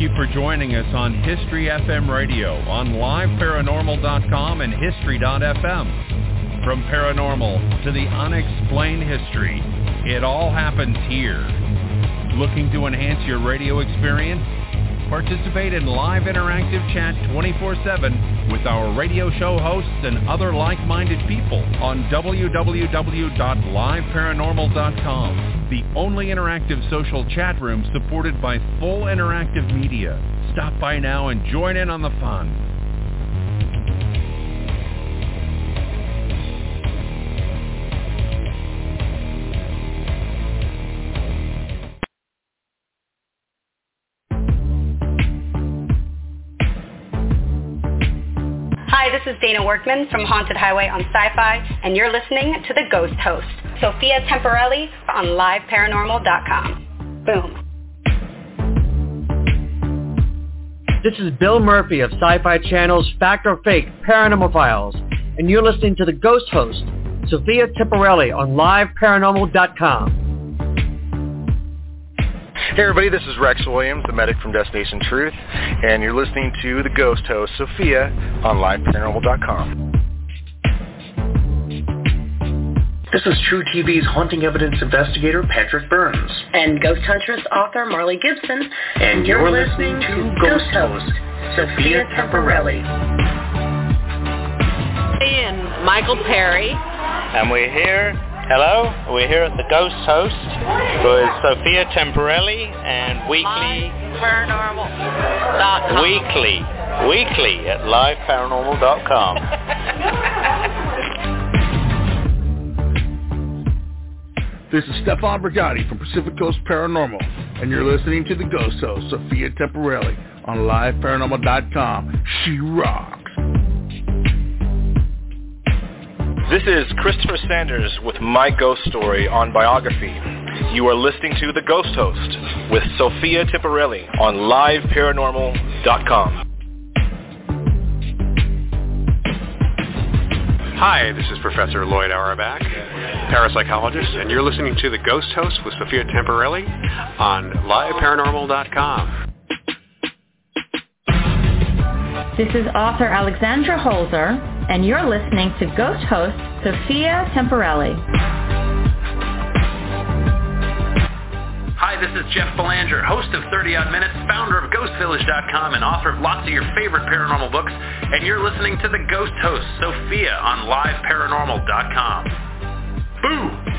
Thank you for joining us on History FM Radio on liveparanormal.com and history.fm. From paranormal to the unexplained history, it all happens here. Looking to enhance your radio experience? Participate in live interactive chat 24-7 with our radio show hosts and other like-minded people on www.liveparanormal.com, the only interactive social chat room supported by full interactive media. Stop by now and join in on the fun. Is Dana Workman from Haunted Highway on Sci-Fi, and you're listening to The Ghost Host, Sophia Temperilli on LiveParanormal.com. Boom. This is Bill Murphy of Sci-Fi Channel's Fact or Fake Paranormal Files, and you're listening to The Ghost Host, Sophia Temperilli on LiveParanormal.com. Hey everybody, this is Rex Williams, the medic from Destination Truth, and you're listening to the ghost host, Sophia, on LiveParanormal.com. This is True TV's haunting evidence investigator, Patrick Burns. And Ghost Huntress author, Marley Gibson. And you're, you're listening, listening, to Ghost Host, Sophia Temperilli. And Michael Perry. And we're here Hello, we're here at the Ghost Host with Sophia Temperilli and weekly paranormal.com. Weekly, weekly at liveparanormal.com. this is Stefan Brigatti from Pacific Coast Paranormal, and you're listening to the Ghost Host, Sophia Temperilli, on liveparanormal.com. She rocks. This is Christopher Sanders with My Ghost Story on Biography. You are listening to The Ghost Host with Sophia Temperilli on liveparanormal.com. Hi, this is Professor Lloyd Auerbach, parapsychologist, and you're listening to The Ghost Host with Sophia Temperilli on liveparanormal.com. This is author Alexandra Holzer, and you're listening to Ghost host Sophia Temperilli. Hi, this is Jeff Belanger, host of 30 Odd Minutes, founder of GhostVillage.com, and author of lots of your favorite paranormal books. And you're listening to the Ghost Host, Sophia, on LiveParanormal.com. Boo!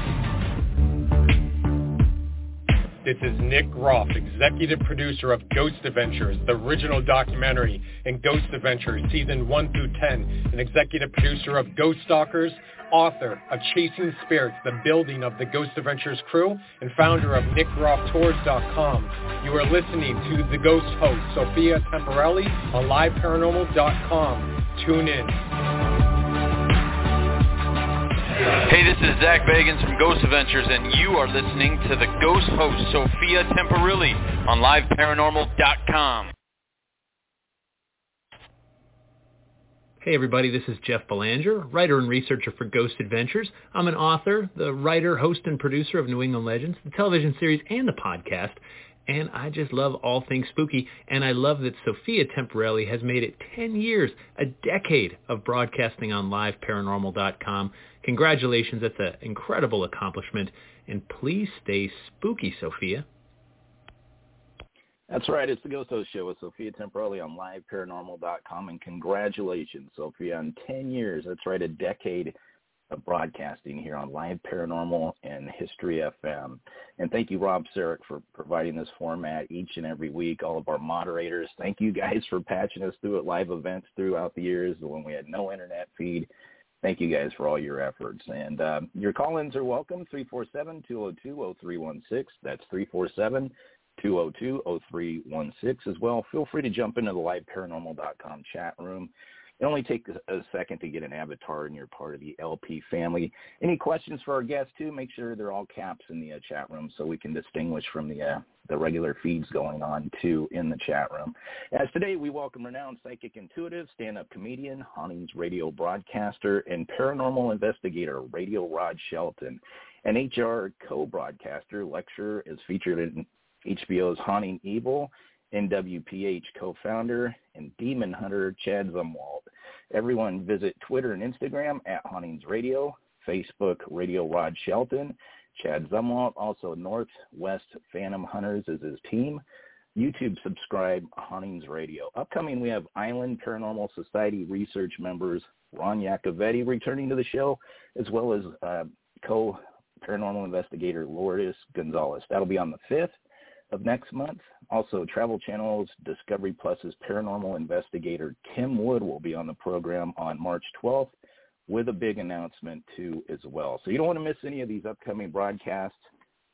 This is Nick Groff, executive producer of Ghost Adventures, the original documentary, and Ghost Adventures Season 1 through 10, and executive producer of Ghost Stalkers, author of Chasing Spirits, the building of the Ghost Adventures crew, and founder of NickGroffTours.com. You are listening to The Ghost Host, Sophia Temperilli, on LiveParanormal.com. Tune in. Hey, this is Zak Bagans from Ghost Adventures, and you are listening to the Ghost host, Sophia Temperilli, on LiveParanormal.com. Hey everybody, this is Jeff Belanger, writer and researcher for Ghost Adventures. I'm an author, the writer, host, and producer of New England Legends, the television series, and the podcast. And I just love all things spooky, and I love that Sophia Temperilli has made it 10 years, a decade of broadcasting on LiveParanormal.com. Congratulations. That's an incredible accomplishment. And please stay spooky, Sophia. That's right. It's the Ghost Host Show with Sophia Temperilli on liveparanormal.com. And congratulations, Sophia, on 10 years. That's right, a decade of broadcasting here on Live Paranormal and History FM. And thank you, Rob Sarek, for providing this format each and every week. All of our moderators, thank you guys for patching us through at live events throughout the years when we had no internet feed thank you guys for all your efforts. And uh, your call-ins are welcome, 347-202-0316. That's 347-202-0316 as well. Feel free to jump into the liveparanormal.com chat room. It only takes a second to get an avatar and you're part of the LP family. Any questions for our guests too? Make sure they're all caps in the uh, chat room so we can distinguish from the uh, the regular feeds going on too in the chat room. As today we welcome renowned psychic intuitive, stand-up comedian, hauntings radio broadcaster, and paranormal investigator Radio Rod Shelton. An HR co-broadcaster, lecturer is featured in HBO's Haunting Evil NWPH co-founder, and Demon Hunter Chad Zumwalt. Everyone visit Twitter and Instagram at Hauntings Radio, Facebook Radio Rod Shelton, Chad Zumwalt, also Northwest Phantom Hunters is his team. YouTube subscribe Hauntings Radio. Upcoming, we have Island Paranormal Society research members Ron Yacovetti returning to the show, as well as uh, co-paranormal investigator Lourdes Gonzalez. That'll be on the 5th of next month. Also, Travel Channel's Discovery Plus's paranormal investigator Kim Wood will be on the program on March 12th with a big announcement too as well. So you don't want to miss any of these upcoming broadcasts.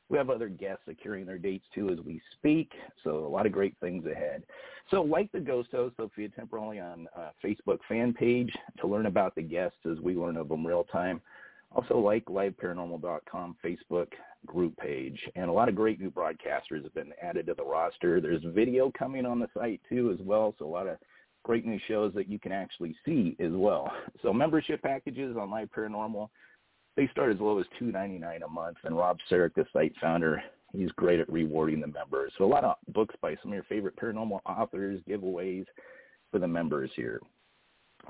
We have other guests securing their dates too as we speak. So a lot of great things ahead. So like the Ghost Host, Sophia Temperilli on uh, Facebook fan page to learn about the guests as we learn of them real time. Also like liveparanormal.com Facebook group page. And a lot of great new broadcasters have been added to the roster. There's video coming on the site too as well. So a lot of great new shows that you can actually see as well. So membership packages on Live Paranormal, they start as low as two ninety nine a month. And Rob Sarek, the site founder, he's great at rewarding the members. So a lot of books by some of your favorite paranormal authors, giveaways for the members here.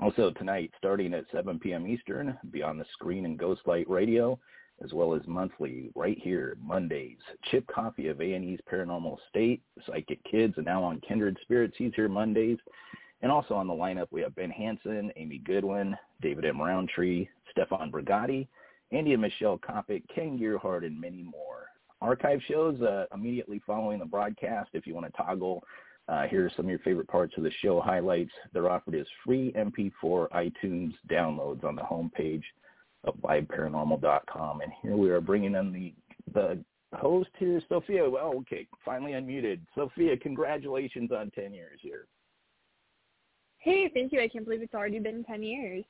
Also tonight, starting at 7 p.m. Eastern, Beyond the Screen and Ghostlight Radio, as well as monthly right here, Mondays. Chip Coffey of A&E's Paranormal State, Psychic Kids, and now on Kindred Spirits. He's here Mondays. And also on the lineup, we have Ben Hansen, Amy Goodwin, David M. Rountree, Stefan Brigatti, Andy and Michelle Coppick, Ken Gerhard, and many more. Archive shows uh, immediately following the broadcast if you want to toggle. Uh, here are some of your favorite parts of the show highlights. They're offered as free MP4 iTunes downloads on the homepage of liveparanormal.com. And here we are bringing in the, the host here, Sophia. Well, okay, finally unmuted. Sophia, congratulations on 10 years here. Hey, thank you. I can't believe it's already been 10 years.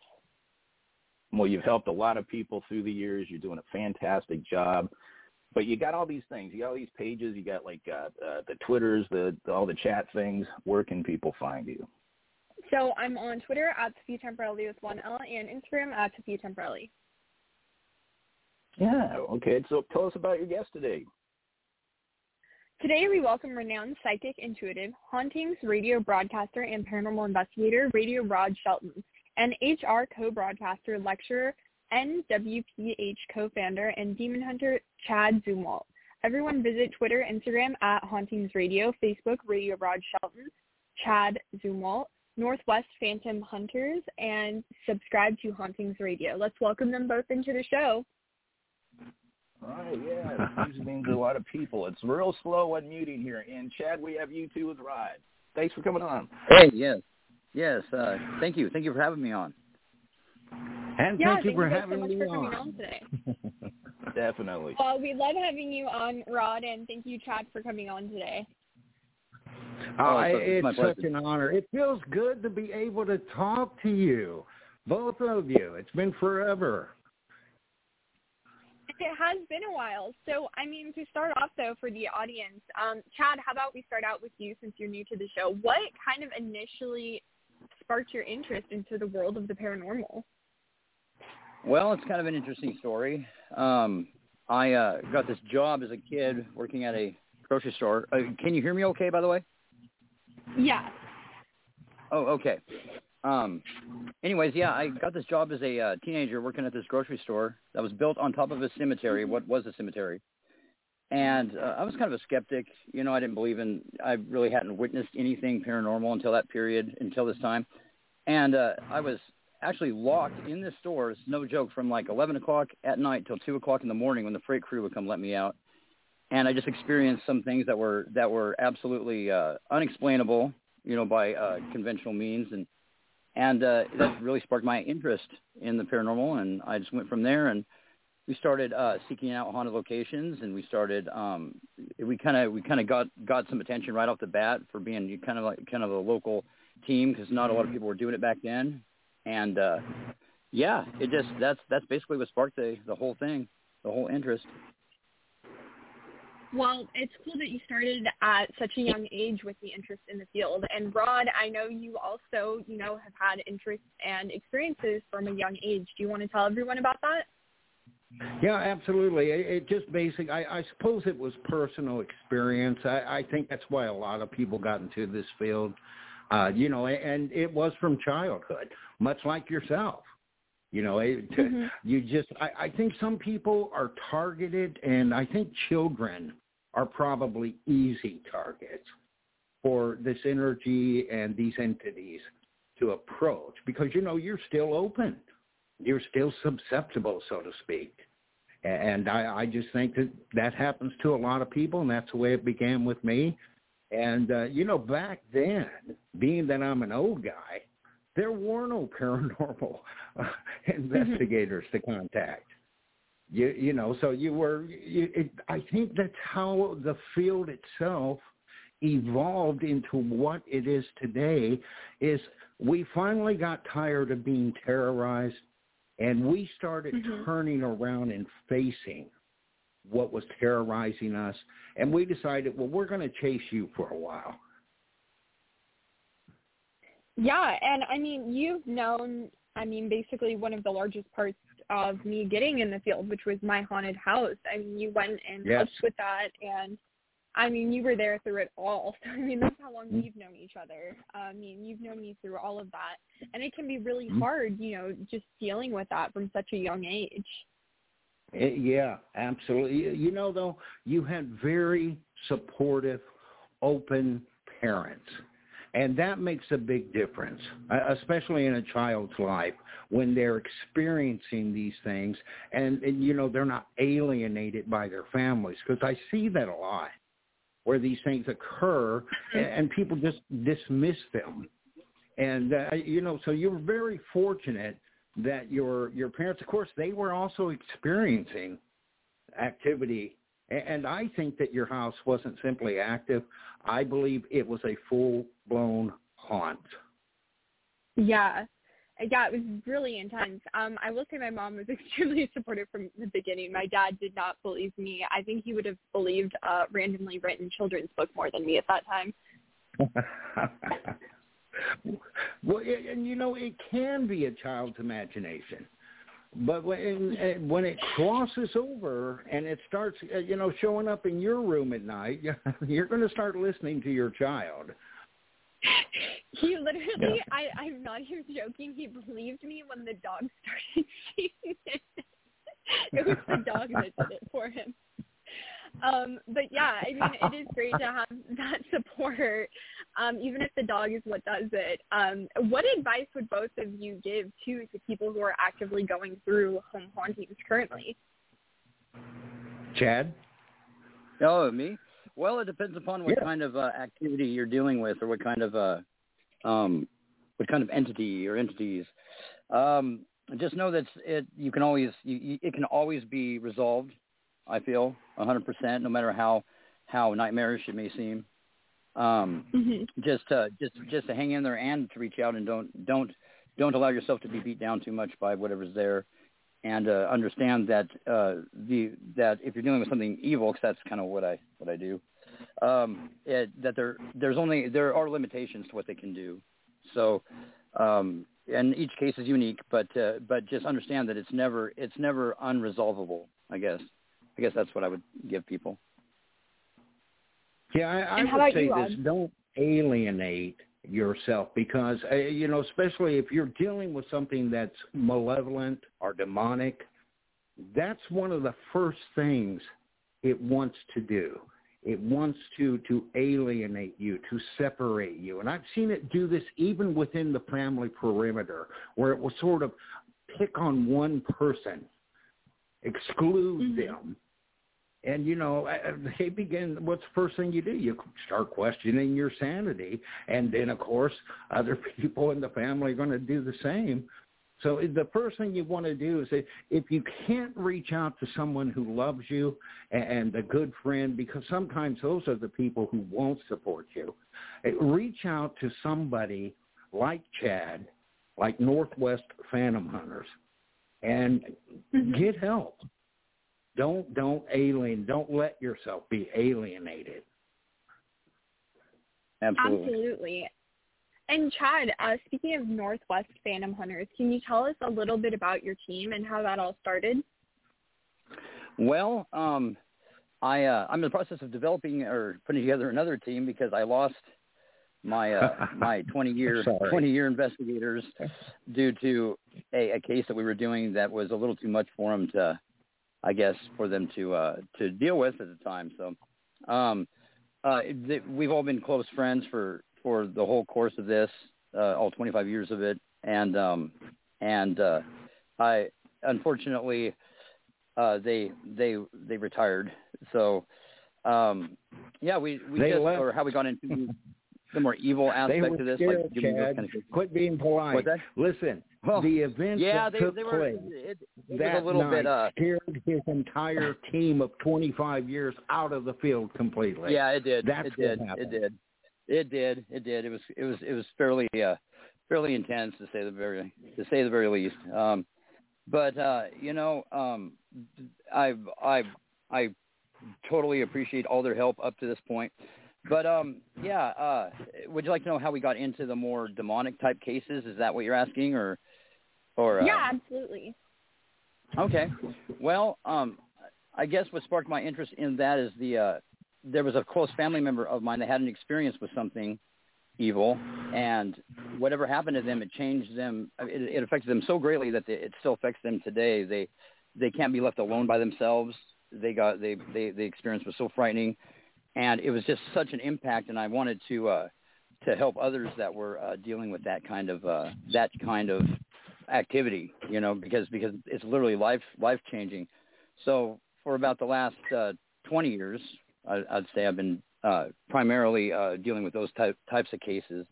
Well, you've helped a lot of people through the years. You're doing a fantastic job. But you got all these things. You got all these pages. You got like uh, uh, the Twitters, the, all the chat things. Where can people find you? So I'm on Twitter at Sophia Temporelli with one L and Instagram at Sophia Temporelli. Yeah. Okay. So tell us about your guest today. Today we welcome renowned psychic intuitive, hauntings radio broadcaster and paranormal investigator Radio Rod Shelton, and HR co-broadcaster lecturer, NWPH co-founder, and demon hunter Chad Zumwalt. Everyone visit Twitter, Instagram at Hauntings Radio, Facebook Radio Rod Shelton, Chad Zumwalt, Northwest Phantom Hunters, and subscribe to Hauntings Radio. Let's welcome them both into the show. All right, yeah, it means a lot of people. It's real slow unmuting here. And Chad, we have you too with Rod. Thanks for coming on. Hey, yes, yes. Uh, thank you, thank you for having me on. And yeah, thank you for so having much me for on. coming on today. Definitely. Well, we love having you on, Rod, and thank you, Chad, for coming on today. Oh, it's, it's it's such an honor. It feels good to be able to talk to you, both of you. It's been forever. It has been a while. So, I mean, to start off, though, for the audience, um, Chad, how about we start out with you since you're new to the show? What kind of initially sparked your interest into the world of the paranormal? Well, it's kind of an interesting story. Um, I uh, got this job as a kid working at a grocery store. Uh, can you hear me okay, by the way? Yeah. Oh, okay. Um, anyways, yeah, I got this job as a uh, teenager working at this grocery store that was built on top of a cemetery. What was a cemetery? And uh, I was kind of a skeptic. You know, I didn't believe in. I really hadn't witnessed anything paranormal until that period, until this time. And uh, I was actually locked in this store. It's no joke. From like 11 o'clock at night till 2 o'clock in the morning, when the freight crew would come let me out. And I just experienced some things that were that were absolutely uh, unexplainable. You know, by uh, conventional means and and uh, that really sparked my interest in the paranormal and i just went from there. And we started uh seeking out haunted locations and we started um we kind of we kind of got got some attention right off the bat for being kind of like kind of a local team because not a lot of people were doing it back then. And uh yeah it just that's that's basically what sparked the the whole thing the whole interest Well, it's cool that you started at such a young age with the interest in the field. And Rod, I know you also, you know, have had interests and experiences from a young age. Do you want to tell everyone about that? Yeah, absolutely. It, it just basic. I, I suppose it was personal experience. I, I think that's why a lot of people got into this field. Uh, you know, and it was from childhood, much like yourself. You know, it, mm-hmm. you just. I, I think some people are targeted, and I think children are probably easy targets for this energy and these entities to approach because you know you're still open you're still susceptible, so to speak. And I, I just think that that happens to a lot of people, and that's the way it began with me. And, uh, you know, back then, being that I'm an old guy, there were no paranormal uh, investigators to contact. You, you know, so you were, you, it, I think that's how the field itself evolved into what it is today is we finally got tired of being terrorized and we started mm-hmm. turning around and facing what was terrorizing us. And we decided, well, we're going to chase you for a while. Yeah, and I mean, you've known, I mean, basically one of the largest parts of me getting in the field, which was my haunted house. I mean, you went and yes. helped with that, and I mean, you were there through it all. So I mean, that's how long mm-hmm. we've known each other. I mean, you've known me through all of that. And it can be really mm-hmm. hard, you know, just dealing with that from such a young age. It, eh, yeah, absolutely. You know, though, you had very supportive, open parents. And that makes a big difference, especially in a child's life when they're experiencing these things and, and you know, they're not alienated by their families because I see that a lot where these things occur and, and people just dismiss them. And uh, you know, so you're very fortunate that your your parents, of course, they were also experiencing activity. And I think that your house wasn't simply active. I believe it was a full blown haunt. Yeah, yeah, it was really intense. Um, I will say my mom was extremely supportive from the beginning. My dad did not believe me. I think he would have believed a randomly written children's book more than me at that time. well, and you know, it can be a child's imagination. But when when it crosses over and it starts, uh, you know, showing up in your room at night, you're going to start listening to your child he literally, yeah. I, I'm not even joking. He believed me when the dog started shaking it. it was the dog that did it for him. Um, but yeah, I mean, it is great to have that support, um, even if the dog is what does it. Um, what advice would both of you give to to people who are actively going through home hauntings currently? Chad? Oh, me? Well, it depends upon what yeah. kind of uh, activity you're dealing with, or what kind of uh, um, what kind of entity or entities. Um, just know that it you can always you, it can always be resolved. I feel 100%, no matter how how nightmarish it may seem. Um, mm-hmm. Just uh, just just to hang in there and to reach out and don't don't don't allow yourself to be beat down too much by whatever's there and uh, understand that uh, the that if you're dealing with something evil, because that's kind of what I what I do, um, it, that there there's only there are limitations to what they can do. So, um, and each case is unique, but uh, but just understand that it's never it's never unresolvable. I guess I guess that's what I would give people. Yeah, I, I would say you, this: don't alienate yourself because uh, you know, especially if you're dealing with something that's malevolent or demonic, that's one of the first things it wants to do it wants to to alienate you, to separate you. And I've seen it do this even within the family perimeter, where it will sort of pick on one person, exclude mm-hmm. them. And you know, they begin. What's the first thing you do? You start questioning your sanity, and then of course, other people in the family are going to do the same. So the first thing you want to do is that if you can't reach out to someone who loves you and a good friend, because sometimes those are the people who won't support you, eh, reach out to somebody like Chad, like Northwest Phantom Hunters, and mm-hmm. get help. Don't don't alien. Don't let yourself be alienated. Absolutely. Absolutely. And Chad, uh, speaking of Northwest Phantom Hunters, can you tell us a little bit about your team and how that all started? Well, um, I uh, I'm in the process of developing or putting together another team because I lost my uh, my 20 year 20 year investigators due to a, a case that we were doing that was a little too much for them to, I guess, for them to uh, to deal with at the time. So, um, uh, th- we've all been close friends for for the whole course of this, uh, all 25 years of it, and um, and uh, I unfortunately uh, they they they retired. So um, yeah, we we They just left. or how we got into the more evil aspect of this, scared, like Chad. kind of. Quit being polite. Listen, Well, the events yeah, that they took they were. place It, it that was a little night bit. Uh, scared his entire team of 25 years out of the field completely. yeah, it did. That's it what did. It did. It did. It did. It was. It was. It was fairly. Uh, fairly intense to say the very to say the very least. Um, but uh, you know, um, I've, I've, I totally appreciate all their help up to this point. But um, yeah, uh, would you like to know how we got into the more demonic type cases? Is that what you're asking, or or uh, yeah, absolutely. Okay. Well, um, I guess what sparked my interest in that is the uh, there was a close family member of mine that had an experience with something evil, and whatever happened to them, it changed them. It, it affected them so greatly that they, it still affects them today. They they can't be left alone by themselves. They got they they the experience was so frightening, and it was just such an impact. And I wanted to uh, to help others that were uh, dealing with that kind of uh, that kind of activity, you know, because because it's literally life life changing. So for about the last uh, 20 years, I, I'd say I've been uh, primarily uh, dealing with those type, types of cases,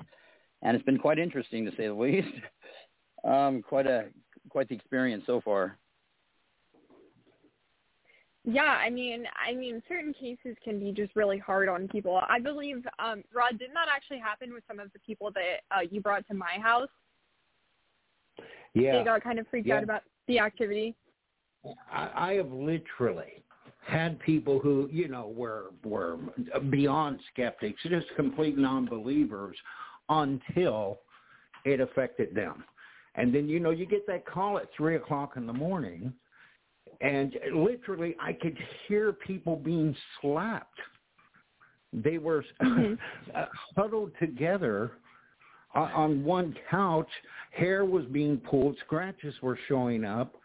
and it's been quite interesting to say the least. um, quite a quite the experience so far. Yeah, I mean, I mean, certain cases can be just really hard on people. I believe, um, Rod, didn't that actually happen with some of the people that uh, you brought to my house? Yeah. They got kind of freaked Yeah. out about the activity. I, I have literally had people who, you know, were were beyond skeptics, just complete non-believers, until it affected them. And then, you know, you get that call at three o'clock in the morning, and literally, I could hear people being slapped. They were uh, huddled together on- on one couch. Hair was being pulled. Scratches were showing up.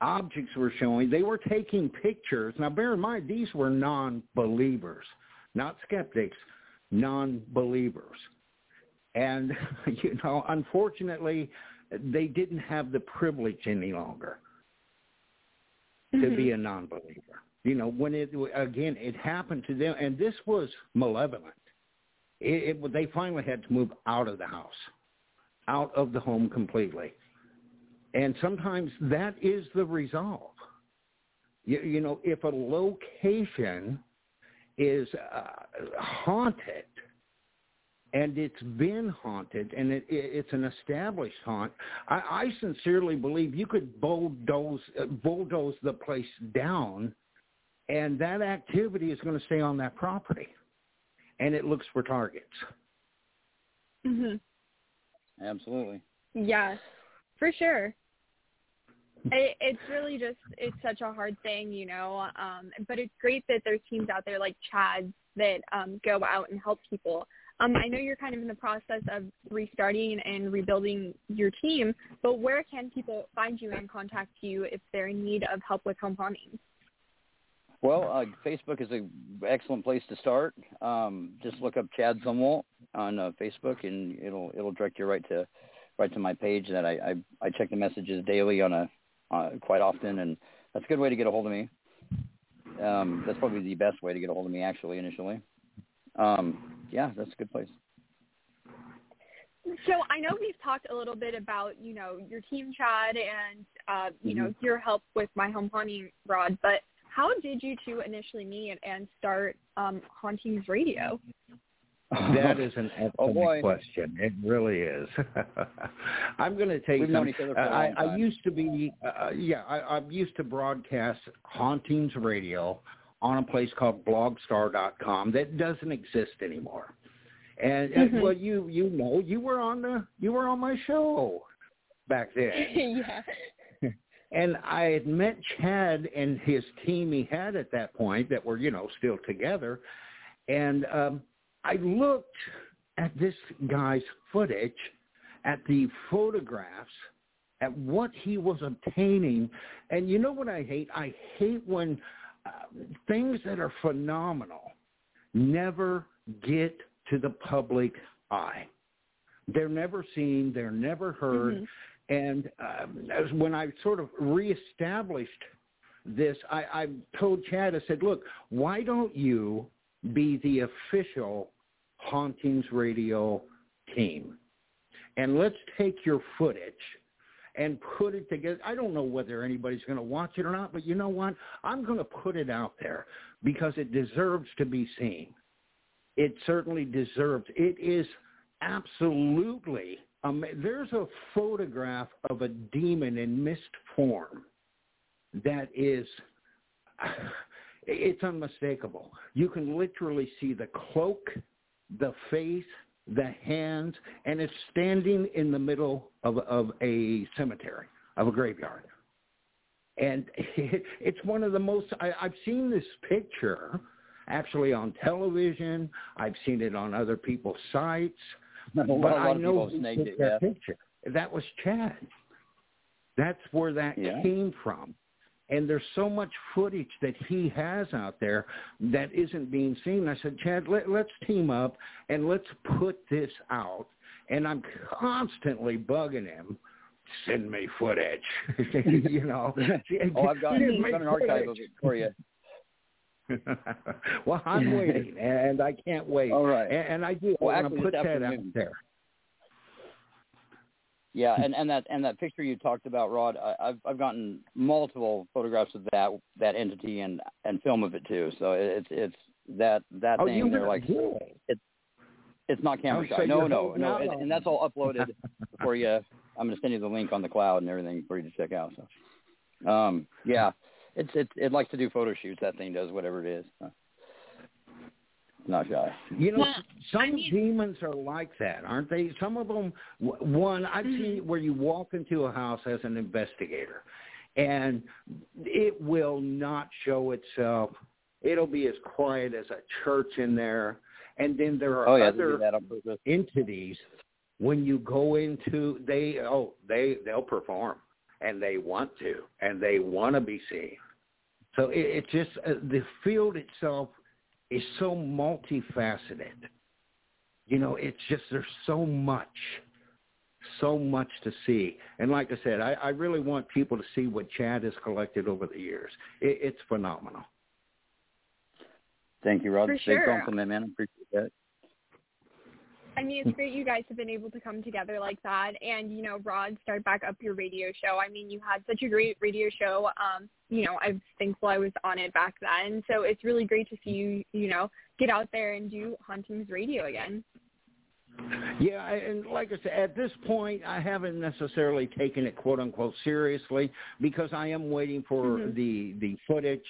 Objects were showing. They were taking pictures. Now, bear in mind, these were non-believers, not skeptics, non-believers. And, you know, unfortunately, they didn't have the privilege any longer to be mm-hmm. a non-believer. You know, when it again, it happened to them, and this was malevolent. It, it they finally had to move out of the house, out of the home completely, and sometimes that is the resolve. You, you know, if a location is uh, haunted and it's been haunted and it, it, it's an established haunt, I, I sincerely believe you could bulldoze uh, bulldoze the place down, and that activity is going to stay on that property, and it looks for targets. Mhm. Absolutely. Yeah, for sure. It, it's really just it's such a hard thing, you know. Um, but it's great that there's teams out there like Chad that um, go out and help people. Um, I know you're kind of in the process of restarting and rebuilding your team, but where can people find you and contact you if they're in need of help with home hauntings? Well, uh, Facebook is an excellent place to start. Um, just look up Chad Zumwalt on uh, Facebook, and it'll it'll direct you right to right to my page. That I I, I check the messages daily on a uh, quite often, and that's a good way to get a hold of me. Um, that's probably the best way to get a hold of me, actually, initially. Um, yeah, that's a good place. So I know we've talked a little bit about, you know, your team, Chad, and, uh, you know, Mhm. your help with my home haunting rod, but how did you two initially meet and start um, Hauntings Radio? That is an Oh, excellent boy. question. It really is. I'm going to take. We've known something. each other for a I, long I time. used to be, uh, yeah, I, I'm used to broadcast Hauntings Radio on a place called Blogstar.com that doesn't exist anymore. And, and Mhm. well, you you know, you were on the you were on my show back then. yeah. And I had met Chad and his team he had at that point that were, you know, still together. And um, I looked at this guy's footage, at the photographs, at what he was obtaining. And you know what I hate? I hate when uh, things that are phenomenal never get to the public eye. They're never seen. They're never heard. Mm-hmm. And um, as when I sort of reestablished this, I, I told Chad, I said, look, why don't you be the official Hauntings Radio team? And let's take your footage and put it together. I don't know whether anybody's going to watch it or not, but you know what? I'm going to put it out there because it deserves to be seen. It certainly deserves. It is absolutely. Um, there's a photograph of a demon in mist form that is. It's unmistakable. You can literally see the cloak, the face, the hands, and it's standing in the middle of, of a cemetery, of a graveyard. And it, it's one of the most, I, I've seen this picture actually on television. I've seen it on other people's sites. But I know who took it, that yeah. picture. That was Chad. That's where that Yeah. came from. And there's so much footage that he has out there that isn't being seen. I said, Chad, let, let's team up and let's put this out. And I'm constantly bugging him, send me footage. you know, oh, I've got, I've got an archive of it for you. Well, I'm waiting, and I can't wait. All right. And, and I do. Well, I want to put that out there. Yeah, and, and that and that picture you talked about, Rod, I, I've I've gotten multiple photographs of that that entity and and film of it too. So it's it's that that Oh, thing. They're like it's it's not camera Oh, so shy. No, no, no, and, and that's all uploaded for you. I'm going to send you the link on the cloud and everything for you to check out. So, um, yeah, it's it it likes to do photo shoots. That thing does whatever it is. So, not shy. You know, Well, some I mean- demons are like that, aren't they? Some of them. One, I've Mm-hmm. seen where you walk into a house as an investigator, and it will not show itself. It'll be as quiet as a church in there, and then there are Oh yeah, other that on purpose. entities when you go into they oh they they'll perform and they want to and they want to be seen so it, it just uh, the field itself is so multifaceted you know it's just there's so much so much to see and like i said i, I really want people to see what chad has collected over the years it, it's phenomenal Thank you, Rod. For Big sure. compliment, man. I appreciate that. I mean, it's great you guys have been able to come together like that, and you know, Rod, start back up your radio show. I mean, you had such a great radio show. Um, you know, I'm thankful I was on it back then. So it's really great to see you, you know, get out there and do Hauntings Radio again. Yeah, and like I said, at this point, I haven't necessarily taken it "quote unquote" seriously because I am waiting for Mhm. the the footage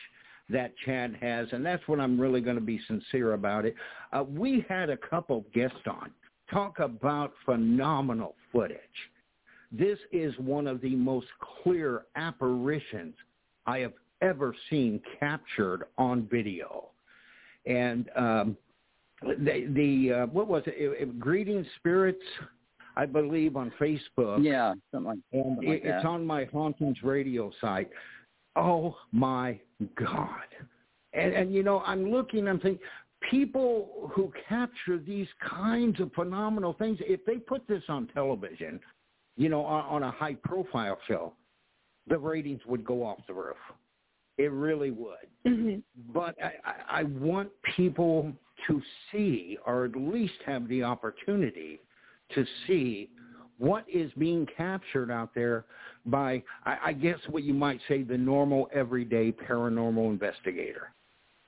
that Chad has, and that's what I'm really going to be sincere about it. Uh, we had a couple guests on talk about phenomenal footage. This is one of the most clear apparitions I have ever seen captured on video, and. um the the uh, what was it? It, it? Greeting spirits, I believe, on Facebook. Yeah, something like, something like it, it's on my hauntings radio site. Oh my God! And and you know, I'm looking. I'm thinking, people who capture these kinds of phenomenal things, if they put this on television, you know, on, on a high profile show, the ratings would go off the roof. It really would Mm-hmm. but I, I I want people to see, or at least have the opportunity to see what is being captured out there by, I, I guess, what you might say, the normal, everyday paranormal investigator.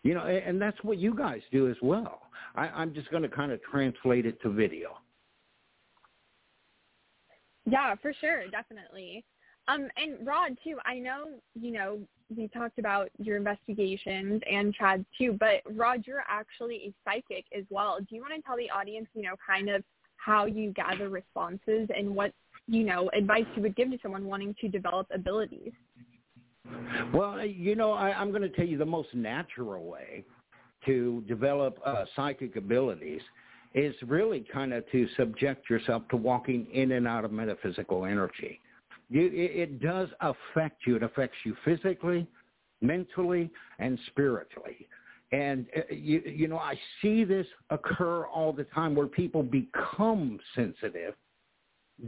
You know, and, and that's what you guys do as well. I, I'm just going to kind of translate it to video. Yeah, for sure, definitely. Um, and Rod too. I know you know we talked about your investigations and Chad too, but Rod, you're actually a psychic as well. Do you want to tell the audience, you know, kind of how you gather responses and what you know advice you would give to someone wanting to develop abilities? Well, you know, I, I'm going to tell you the most natural way to develop uh, psychic abilities is really kind of to subject yourself to walking in and out of metaphysical energy. You, it, it does affect you. It affects you physically, mentally, and spiritually. And uh, you, you know, I see this occur all the time where people become sensitive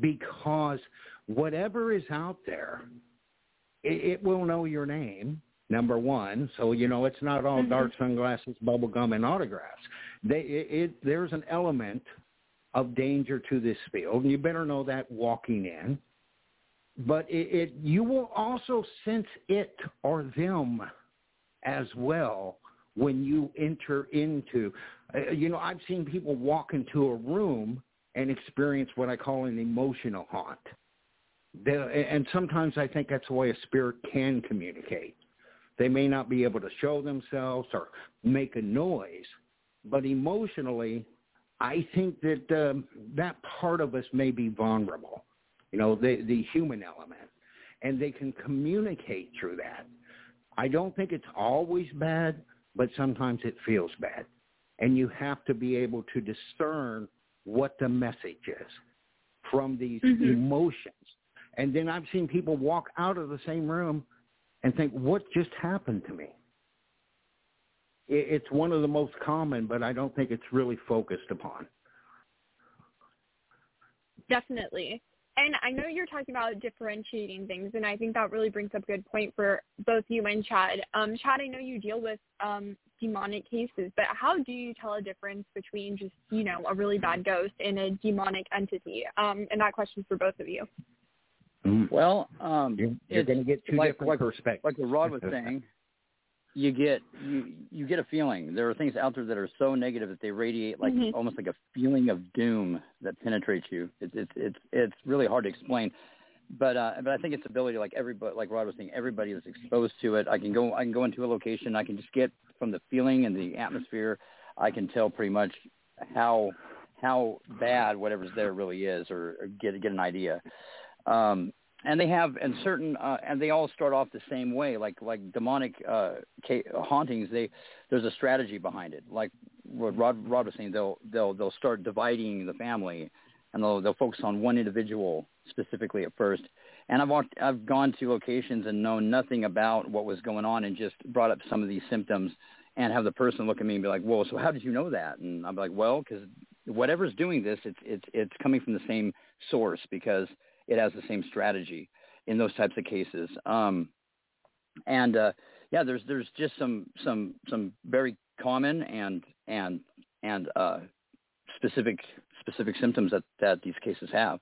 because whatever is out there, it, it will know your name. Number one, so you know it's not all dark sunglasses, bubble gum, and autographs. They, it, it, there's an element of danger to this field, and you better know that walking in. But it, it you will also sense it or them as well when you enter into. Uh, you know, I've seen people walk into a room and experience what I call an emotional haunt. And sometimes I think that's the way a spirit can communicate. They may not be able to show themselves or make a noise, but emotionally, I think that um, that part of us may be vulnerable. You know, the the human element, and they can communicate through that. I don't think it's always bad, but sometimes it feels bad, and you have to be able to discern what the message is from these mm-hmm. emotions. And then I've seen people walk out of the same room and think, what just happened to me? It's one of the most common, but I don't think it's really focused upon. Definitely. And I know you're talking about differentiating things, and I think that really brings up a good point for both you and Chad. Um, Chad, I know you deal with um, demonic cases, but how do you tell a difference between just, you know, a really bad ghost and a demonic entity? Um, and that question's for both of you. Mm. Well, um, you're, you're going to get two like, different like, perspectives. Like what Rod was saying, you get you you get a feeling. There are things out there that are so negative that they radiate like mm-hmm. almost like a feeling of doom that penetrates you. It's it's it's it's really hard to explain. But uh, but I think it's ability like everybody like Rod was saying, everybody is exposed to it. I can go I can go into a location, I can just get from the feeling and the atmosphere, I can tell pretty much how how bad whatever's there really is, or, or get get an idea. Um, and they have and certain uh, and they all start off the same way like like demonic uh hauntings they there's a strategy behind it. Like what Rod, Rod was saying they'll they'll they'll start dividing the family and they'll they'll focus on one individual specifically at first. And I've walked I've gone to locations and known nothing about what was going on and just brought up some of these symptoms and have the person look at me and be like whoa so how did you know that? And I'm like well because whatever's doing this it's it's it's coming from the same source because it has the same strategy in those types of cases. Um, and uh, yeah, there's there's just some some some very common and and and uh, specific specific symptoms that that these cases have.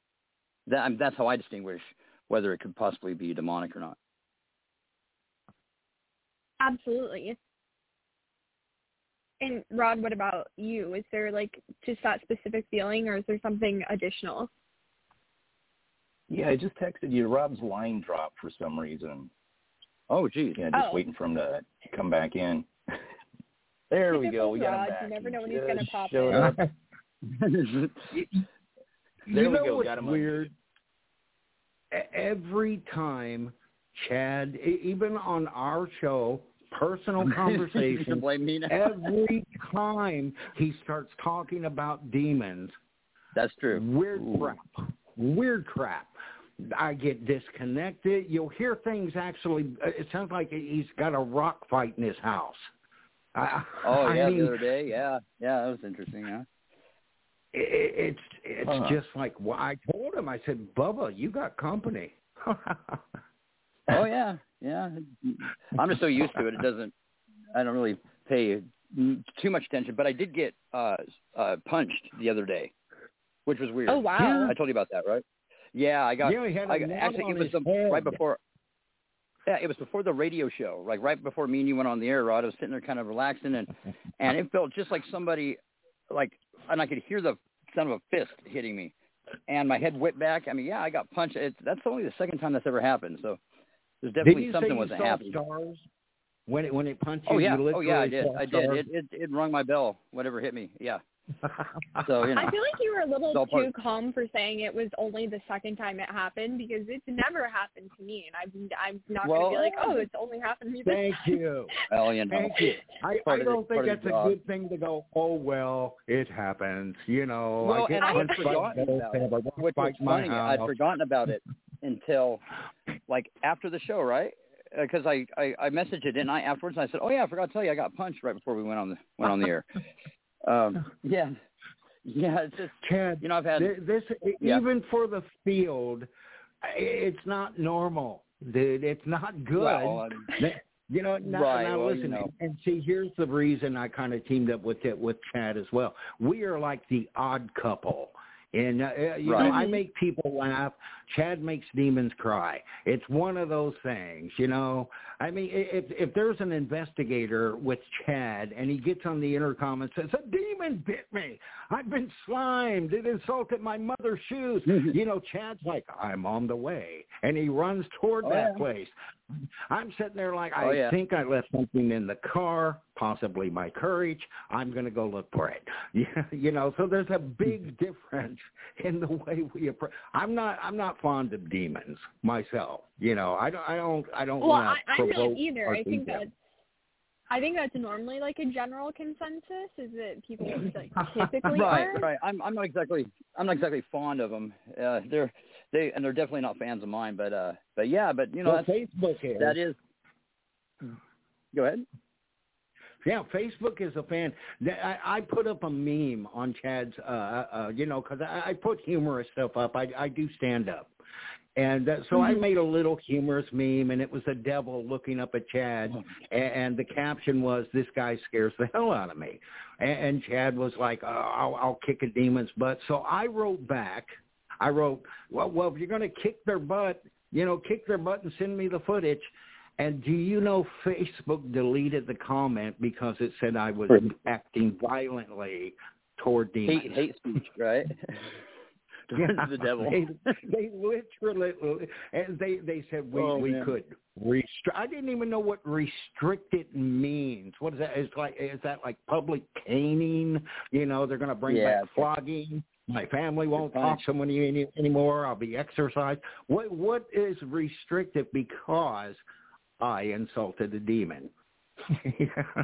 That I mean, that's how I distinguish whether it could possibly be demonic or not. Absolutely. And Rod, what about you? Is there like just that specific feeling, or is there something additional? Yeah, I just texted you. Rob's line dropped for some reason. Oh, geez. Yeah, just oh. waiting for him to come back in. there we go. We got Rod. him back. You never know when he's going to pop in. Up. you there we know go. what's Got him weird? Every time Chad, even on our show, personal conversations, every time he starts talking about demons, that's true. Weird Ooh. crap. Weird crap. I get disconnected. You'll hear things actually. It sounds like he's got a rock fight in his house. I, oh yeah, I mean, the other day. Yeah, yeah, that was interesting. Yeah. It, it's it's Huh. just like well, I told him. I said, Bubba, you got company. Oh yeah, yeah. I'm just so used to it. It doesn't. I don't really pay too much attention. But I did get uh, uh punched the other day, which was weird. Oh, wow. I told you about that, right? Yeah, I got. He had a I got actually, it was the, head. right before. Yeah, it was before the radio show, like right before me and you went on the air, Rod. I was sitting there kind of relaxing, and and it felt just like somebody, like, and I could hear the sound of a fist hitting me, and my head whipped back. I mean, yeah, I got punched. It's, that's only the second time that's ever happened. So there's definitely something wasn't happening. stars when it when it punched oh, you? Oh yeah, you oh yeah, I did. I did. It, it it rung my bell. Whatever hit me. Yeah, so you know, I feel like you were a little too part- calm for saying it was only the second time it happened because it's never happened to me, and I'm I'm not Well, gonna be like, oh, it's only happened to me. This Thank time. you. well, you know, Thank you. I, I don't think part of that's a good thing to go. Oh well, it happens. You know, Well, I get and I had forgotten about it, I won't which was fight my funny. I'd forgotten about it until like after the show, right? Uh, because I, I I messaged it and I afterwards and I said, oh yeah, I forgot to tell you, I got punched right before we went on the went on the air. Um, yeah, yeah, it's just Chad, you know I've had this Yeah. even for the field, it's not normal, dude. It's not good. Well, um, you know, now, Right, now well, you listen, know. and see, here's the reason I kind of teamed up with it with Chad as well. We are like the odd couple. And uh, uh, you Right. know, I make people laugh. Chad makes demons cry. It's one of those things, you know. I mean, if if there's an investigator with Chad and he gets on the intercom and says, "A demon bit me. I've been slimed. It insulted my mother's shoes." you know, Chad's like, "I'm on the way," and he runs toward Oh, that yeah. place. I'm sitting there like, Oh, I yeah. think I left something in the car, possibly my courage. I'm going to go look for it. You know, so there's a big difference in the way we approach. I'm not, I'm not fond of demons myself. You know, I don't, I don't, I don't Well, want I, to I'm provoke not either. I think people. that's I think that's normally like a general consensus is that people like typically right, are. right. I'm I'm not exactly I'm not exactly fond of them. Uh, they're they and they're definitely not fans of mine. But uh, but yeah, but you know well, that's, Facebook is. that is. Go ahead. Yeah, Facebook is a fan. I, I put up a meme on Chad's, uh, uh, you know, because I, I put humorous stuff up. I, I do stand up. And uh, so I Mm-hmm. made a little humorous meme, and it was a devil looking up at Chad, and, and the caption was, "This guy scares the hell out of me," and, and Chad was like, oh, "I'll, I'll kick a demon's butt." So I wrote back. I wrote, "Well, well, if you're going to kick their butt, you know, kick their butt and send me the footage." And do you know Facebook deleted the comment because it said I was acting violently toward demons? Hate hate speech, right? Towards the devil. They, they literally and they they said we Oh, we man. could restrict. I didn't even know what restricted means. What is that? Is like is that like public caning? You know, they're going to bring Yeah, back flogging. My family won't talk to me any, anymore. I'll be exercised. What what is restrictive because I insulted a demon?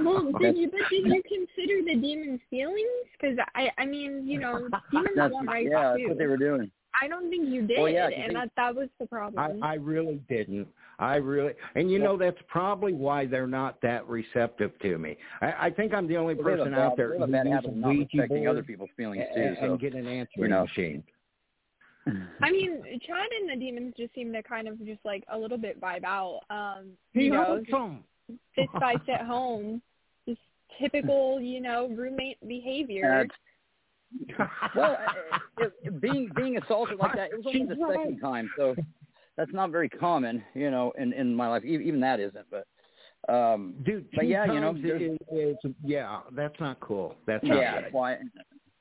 Well, did you but did you consider the demon's feelings? Because I I mean you know demons That's, want rights yeah, too. that's what they were doing. I don't think you did, Well, yeah, 'cause and that that was the problem. I I really didn't. I really, and you know that's probably why they're not that receptive to me. I, I think I'm the only Well, they have a person bad- out there they who uses Ouija respecting other people's feelings too. and, So and get an answering you know. machine. I mean, Chad and the demons just seem to kind of just like a little bit vibe out. Um, He you know, hopes them. fist fights at home, just typical, you know, roommate behavior. That's, well, uh, it, it- being being assaulted like that, it was only the second time, so that's not very common, you know, in in my life. E- Even that isn't, but um, Dude, but yeah, you know, times there's- is, is, yeah, that's not cool. That's not yeah, good. twice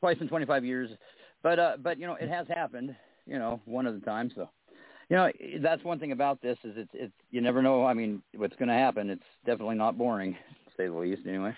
twice in 25 years, but uh, but you know, it has happened, you know, one of the times. So, you know, that's one thing about this is it's it's you never know. I mean, what's going to happen? It's definitely not boring, to say the least. Anyway.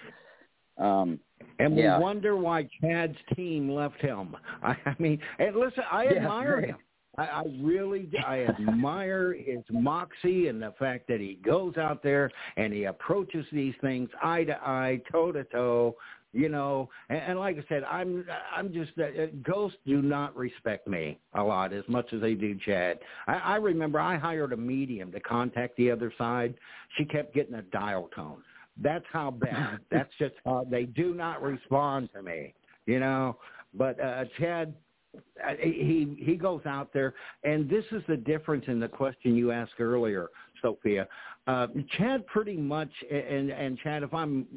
Um, And we yeah. wonder why Chad's team left him. I, I mean, and listen, I Yeah, admire him. I, I really. I admire his moxie and the fact that he goes out there and he approaches these things eye to eye, toe to toe. You know, and, and like I said, I'm, I'm just uh, ghosts do not respect me a lot as much as they do Chad. I, I remember I hired a medium to contact the other side. She kept getting a dial tone. That's how bad. That's just how they do not respond to me. You know, but uh, Chad, uh, he he goes out there, and this is the difference in the question you asked earlier, Sophia. Uh, Chad pretty much, and and Chad, if I'm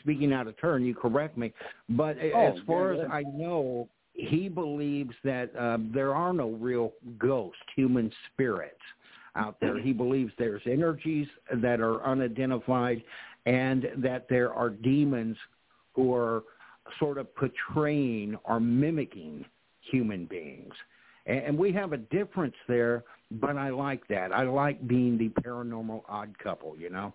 speaking out of turn, you correct me. But Oh, as far yeah, as I know, he believes that uh, there are no real ghosts, human spirits out there. He believes there's energies that are unidentified, and that there are demons who are sort of portraying or mimicking human beings. And, and we have a difference there, but I like that. I like being the paranormal odd couple, you know?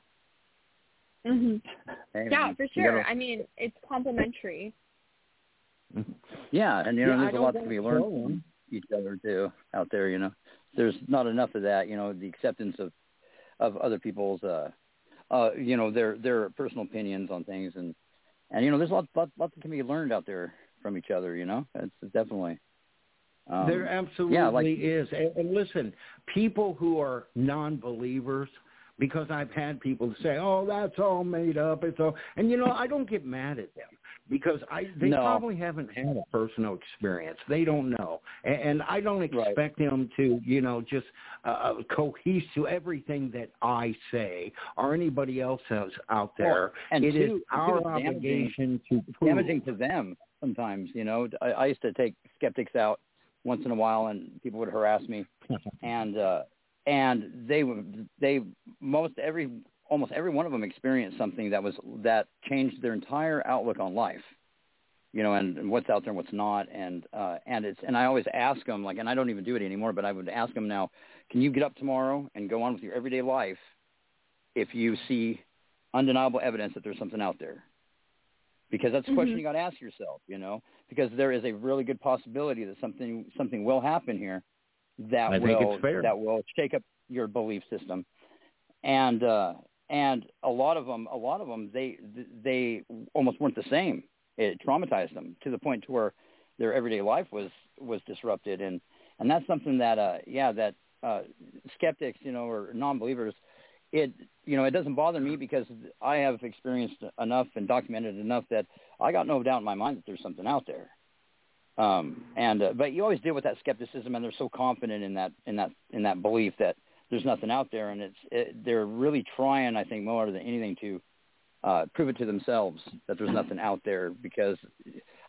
hey, Yeah, for sure. gotta- I mean, it's complementary. Yeah, and you know, Yeah, there's a lot to be learned from each other too out there. You know, there's not enough of that. You know, the acceptance of of other people's, uh, uh, you know, their their personal opinions on things, and and you know, there's lots lots lots that can be learned out there from each other. You know, it's definitely. Um, there absolutely yeah, like, is. And, and listen, people who are non-believers, because I've had people say, "Oh, that's all made up." It's all, and you know, I don't get mad at them because I they No. probably haven't had a personal experience. They don't know, and, and I don't expect them to, you know, just uh, cohese to everything that I say or anybody else says out there. and it two, is our it's damaging- obligation to prove. damaging to them sometimes. You know, I, I used to take skeptics out once in a while, and people would harass me, and uh, and they they most every almost every one of them experienced something that was that changed their entire outlook on life. You know, and, and what's out there and what's not, and uh, and it's and I always ask them like, and I don't even do it anymore, but I would ask them now, can you get up tomorrow and go on with your everyday life if you see undeniable evidence that there's something out there? Because that's a question Mhm. you got to ask yourself, you know, because there is a really good possibility that something something will happen here that I will that will shake up your belief system, and uh, and a lot of them, a lot of them, they they almost weren't the same. It traumatized them to the point to where their everyday life was was disrupted, and and that's something that uh yeah that uh skeptics, you know, or non-believers it you know it doesn't bother me because I have experienced enough and documented enough that I got no doubt in my mind that there's something out there. Um, and uh, but you always deal with that skepticism, and they're so confident in that in that in that belief that there's nothing out there, and it's it, they're really trying, I think, more than anything to uh, prove it to themselves that there's nothing out there. Because,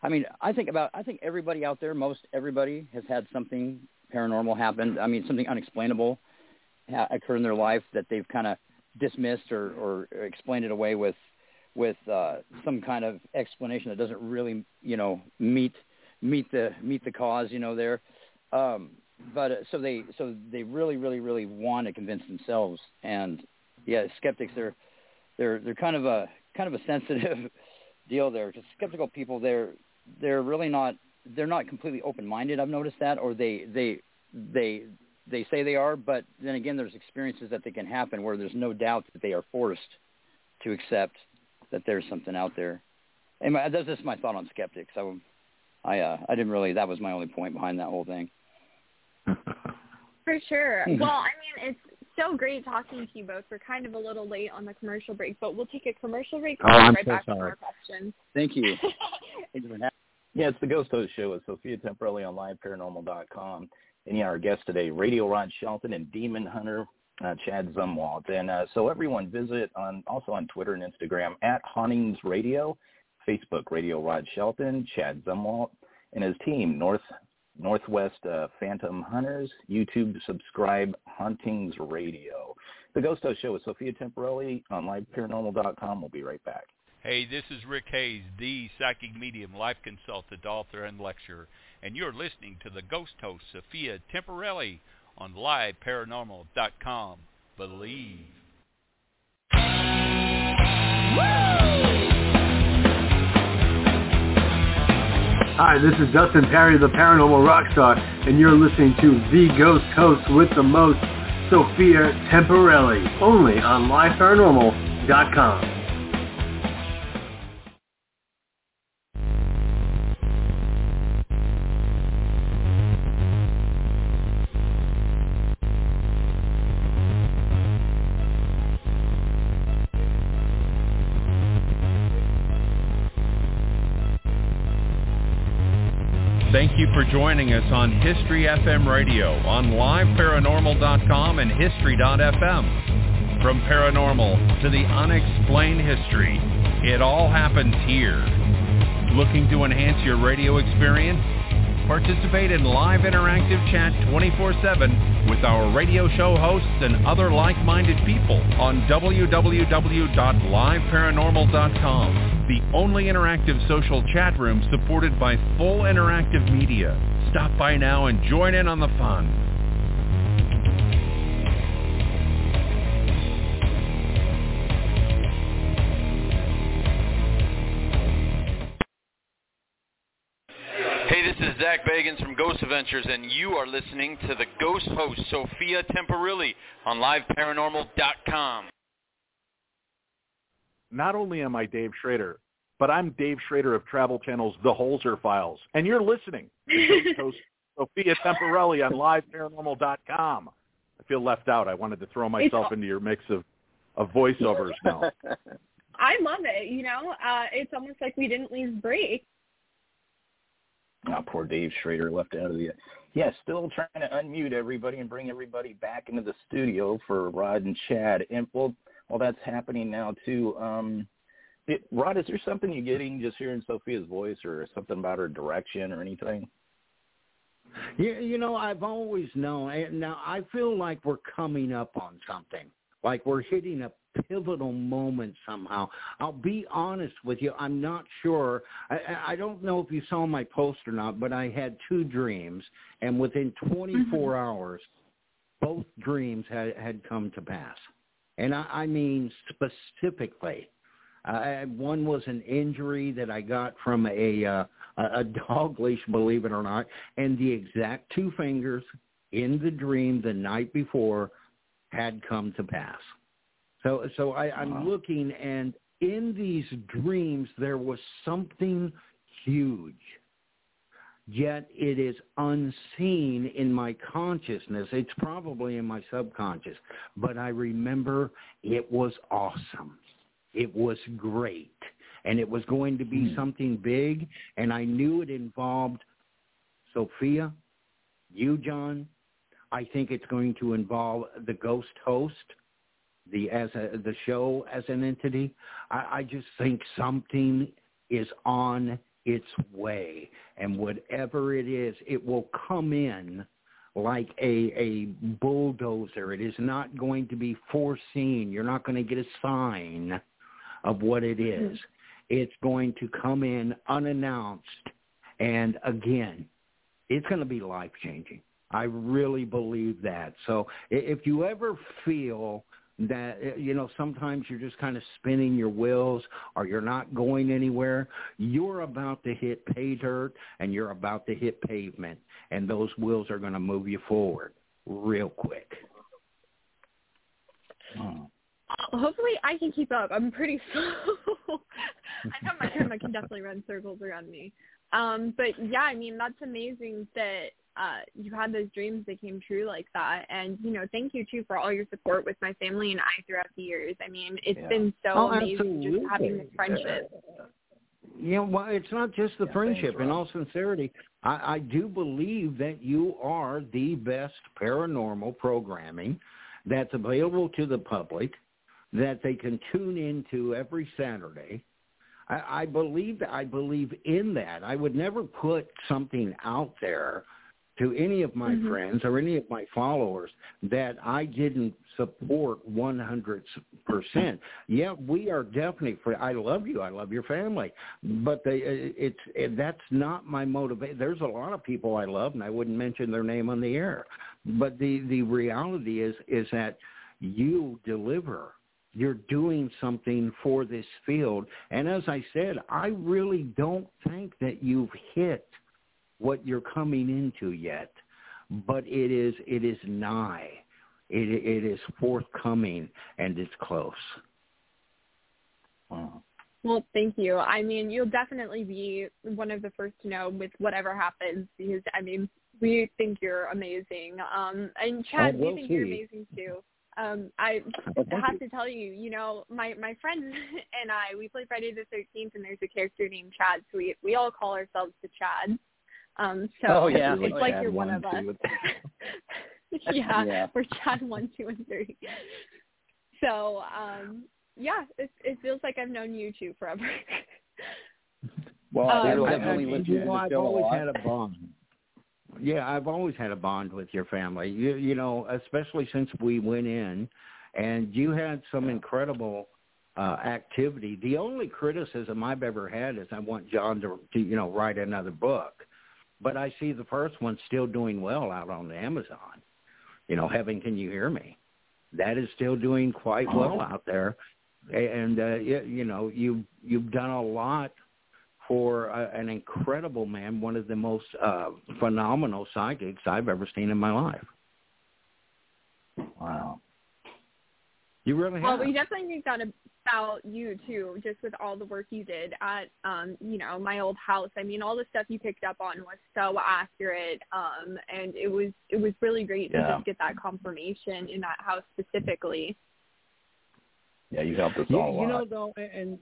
I mean, I think about I think everybody out there, most everybody has had something paranormal happen. I mean, something unexplainable ha- occur in their life that they've kind of dismissed or, or explained it away with with uh, some kind of explanation that doesn't really you know meet meet the meet the cause you know there. Um, but uh, so they so they really really really want to convince themselves. And yeah skeptics they're they're they're kind of a kind of a sensitive deal there. Because skeptical people they're they're really not they're not completely open minded I've noticed that or they they they they say they are, but then again, there's experiences that they can happen where there's no doubt that they are forced to accept that there's something out there. And my, that's just my thought on skeptics. I, I, uh, I didn't really. That was my only point behind that whole thing. For sure. Well, I mean, it's so great talking to you both. We're kind of a little late on the commercial break, but we'll take a commercial break. Oh, and we'll be I'm right so back with sorry. more questions. Thank you. Yeah, it's the Ghost Host Show with Sophia Temperilli on LiveParanormal.com. And yeah, our guests today, Radio Rod Shelton and Demon Hunter uh, Chad Zumwalt. And uh, so everyone visit on also on Twitter and Instagram at Hauntings Radio, Facebook Radio Rod Shelton, Chad Zumwalt, and his team North Northwest uh, Phantom Hunters. YouTube subscribe Hauntings Radio. The Ghost Host Show with Sophia Temperilli on LiveParanormal.com. We'll be right back. Hey, this is Rick Hayes, the psychic medium, life consultant, author, and lecturer, and you're listening to the ghost host, Sophia Temperilli, on LiveParanormal.com. Believe. Hi, this is Dustin Pari, the Paranormal Rockstar, and you're listening to The Ghost Host with the most, Sophia Temperilli, only on LiveParanormal.com. you for joining us on History FM Radio on liveparanormal.com and history.fm. From paranormal to the unexplained history, it all happens here. Looking to enhance your radio experience? Participate in live interactive chat 24-7 with our radio show hosts and other like-minded people on www.liveparanormal.com, the only interactive social chat room supported by full interactive media. Stop by now and join in on the fun. Hey, this is Zak Bagans from Ghost Adventures, and you are listening to the Ghost host, Sophia Temperilli, on LiveParanormal.com. Not only am I Dave Schrader, but I'm Dave Schrader of Travel Channel's The Holzer Files, and you're listening to host Sophia Temperilli on LiveParanormal.com. I feel left out. I wanted to throw myself It's- into your mix of, of voiceovers now. I love it. You know, uh, it's almost like we didn't leave break. Oh, poor Dave Schrader left out of the. Yeah, still trying to unmute everybody and bring everybody back into the studio for Rod and Chad. And well, well, that's happening now too. Um, it, Rod, is there something you're getting just hearing Sophia's voice, or something about her direction, or anything? Yeah, you know, I've always known. and Now I feel like we're coming up on something. Like we're hitting a pivotal moment somehow. I'll be honest with you. I'm not sure. I, I- I don't know if you saw my post or not, but I had two dreams, and within 24 hours, both dreams had had come to pass. And I, I mean specifically. Uh, one was an injury that I got from a uh, a dog leash, believe it or not, and the exact two fingers in the dream the night before had come to pass. So so I, I'm looking, and in these dreams there was something huge. Yet it is unseen in my consciousness. It's probably in my subconscious, but I remember it was awesome. It was great. And it was going to be hmm. something big. And I knew it involved Sophia, you, John. I think it's going to involve the ghost host, the as a, the show as an entity. I, I just think something is on its way, and whatever it is, it will come in like a a bulldozer. It is not going to be foreseen. You're not going to get a sign of what it mm-hmm. is. It's going to come in unannounced, and again, it's going to be life changing. I really believe that. So if you ever feel that uh, you know sometimes you're just kind of spinning your wheels or you're not going anywhere you're about to hit pay dirt and you're about to hit pavement and those wheels are going to move you forward real quick oh. Hopefully, I can keep up. I'm pretty slow. I know my camera can definitely run circles around me. Um, but yeah, I mean that's amazing that uh, you had those dreams that came true like that. And you know, thank you too for all your support with my family and I throughout the years. I mean, it's Yeah. been so Oh, amazing just having this friendship. you know well it's not just the friendship in all sincerity I, I do believe that you are the best paranormal programming that's available to the public that they can tune into every saturday I, I believe I believe in that. I would never put something out there to any of my Mhm. friends or any of my followers that I didn't support 100%. Yeah, we are definitely for I love you. I love your family. But they it's it, that's not my motivation. There's a lot of people I love and I wouldn't mention their name on the air. But the the reality is is that you deliver you're doing something for this field. And as I said, I really don't think that you've hit what you're coming into yet, but it is it is nigh. It it is forthcoming and it's close. Well, thank you. I mean, you'll definitely be one of the first to know with whatever happens because I mean, we think you're amazing. Um, and Chad, Oh, we we'll think you're amazing too. Um, I Oh, have you. to tell you, you know, my my friends and I, we play Friday the Thirteenth, and there's a character named Chad, so we we all call ourselves the Chads. Um, so Oh, yeah. it's Oh, like you're one, one, of us. yeah, Yeah. we're Chad one, two, and three. So, um, yeah, it it feels like I've known you two forever. Well, Um, I will I- definitely I- listen you know, I've always had a bond. Yeah, I've always had a bond with your family. You you know, especially since we went in, and you had some incredible uh activity. The only criticism I've ever had is I want John to, to you know write another book, but I see the first one still doing well out on Amazon. You know, Heaven, can you hear me? That is still doing quite well out there, and uh, you, you know you you've done a lot for a, an incredible man, one of the most uh, phenomenal psychics I've ever seen in my life. Wow. You really have. well, have. we definitely think that about you too, just with all the work you did at, um, you know, my old house. I mean, all the stuff you picked up on was so accurate, um, and it was it was really great to just get that confirmation in that house specifically. Yeah, you helped us You, all a lot. you know, though, and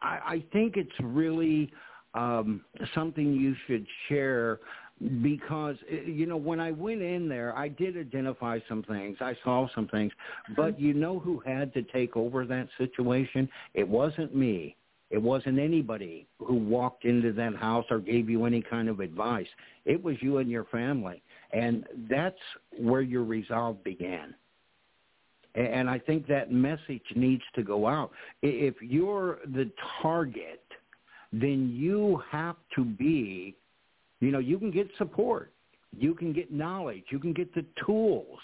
I, I think it's really um, something you should share because uh, you know when I went in there, I did identify some things. I saw some things, but you know who had to take over that situation? It wasn't me. It wasn't anybody who walked into that house or gave you any kind of advice. It was you and your family, and that's where your resolve began. And I think that message needs to go out. If you're the target, then you have to be, you know, you can get support, you can get knowledge, you can get the tools,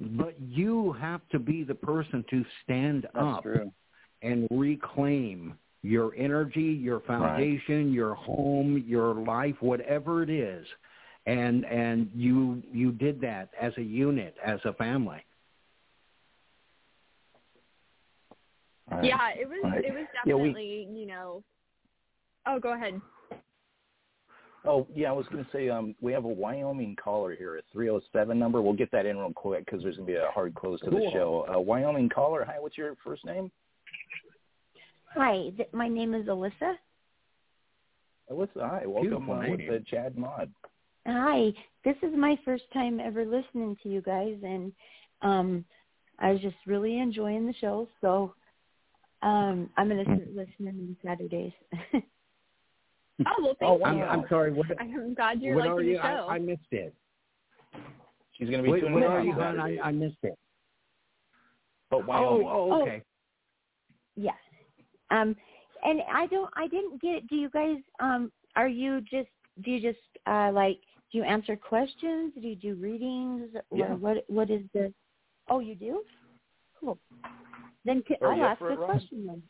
but you have to be the person to stand up true. and reclaim your energy, your foundation, your home, your life, whatever it is. And and you you did that as a unit, as a family. Right. Yeah, it was Right. it was Yeah, we- definitely, you know. Oh, go ahead. Oh, yeah, I was going to say um, we have a Wyoming caller here, a 307 number. We'll get that in real quick because there's going to be a hard close to the show. Uh, Wyoming caller, hi, what's your first name? Hi, th- my name is Alyssa. Alyssa, hi, welcome Beautiful uh, with the Chad Mod. Hi, this is my first time ever listening to you guys, and um, I was just really enjoying the show. So um, I'm going to start listening on Saturdays. Oh well, Oh, thank I'm, you. I'm sorry. What, I'm glad you're liking are you? the show. I, I missed it. She's going to be Wait, tuning what in are you, hon? I, I missed it. But Wyoming. Oh, oh, okay. yeah. Um, and I don't, I didn't get. It do you guys? Um, are you just? Do you just uh, like? Do you answer questions? Do you do readings? Or Yeah. what? What is the? Oh, you do. Cool. Then c- Are I'll ask for a it, Ron? question then.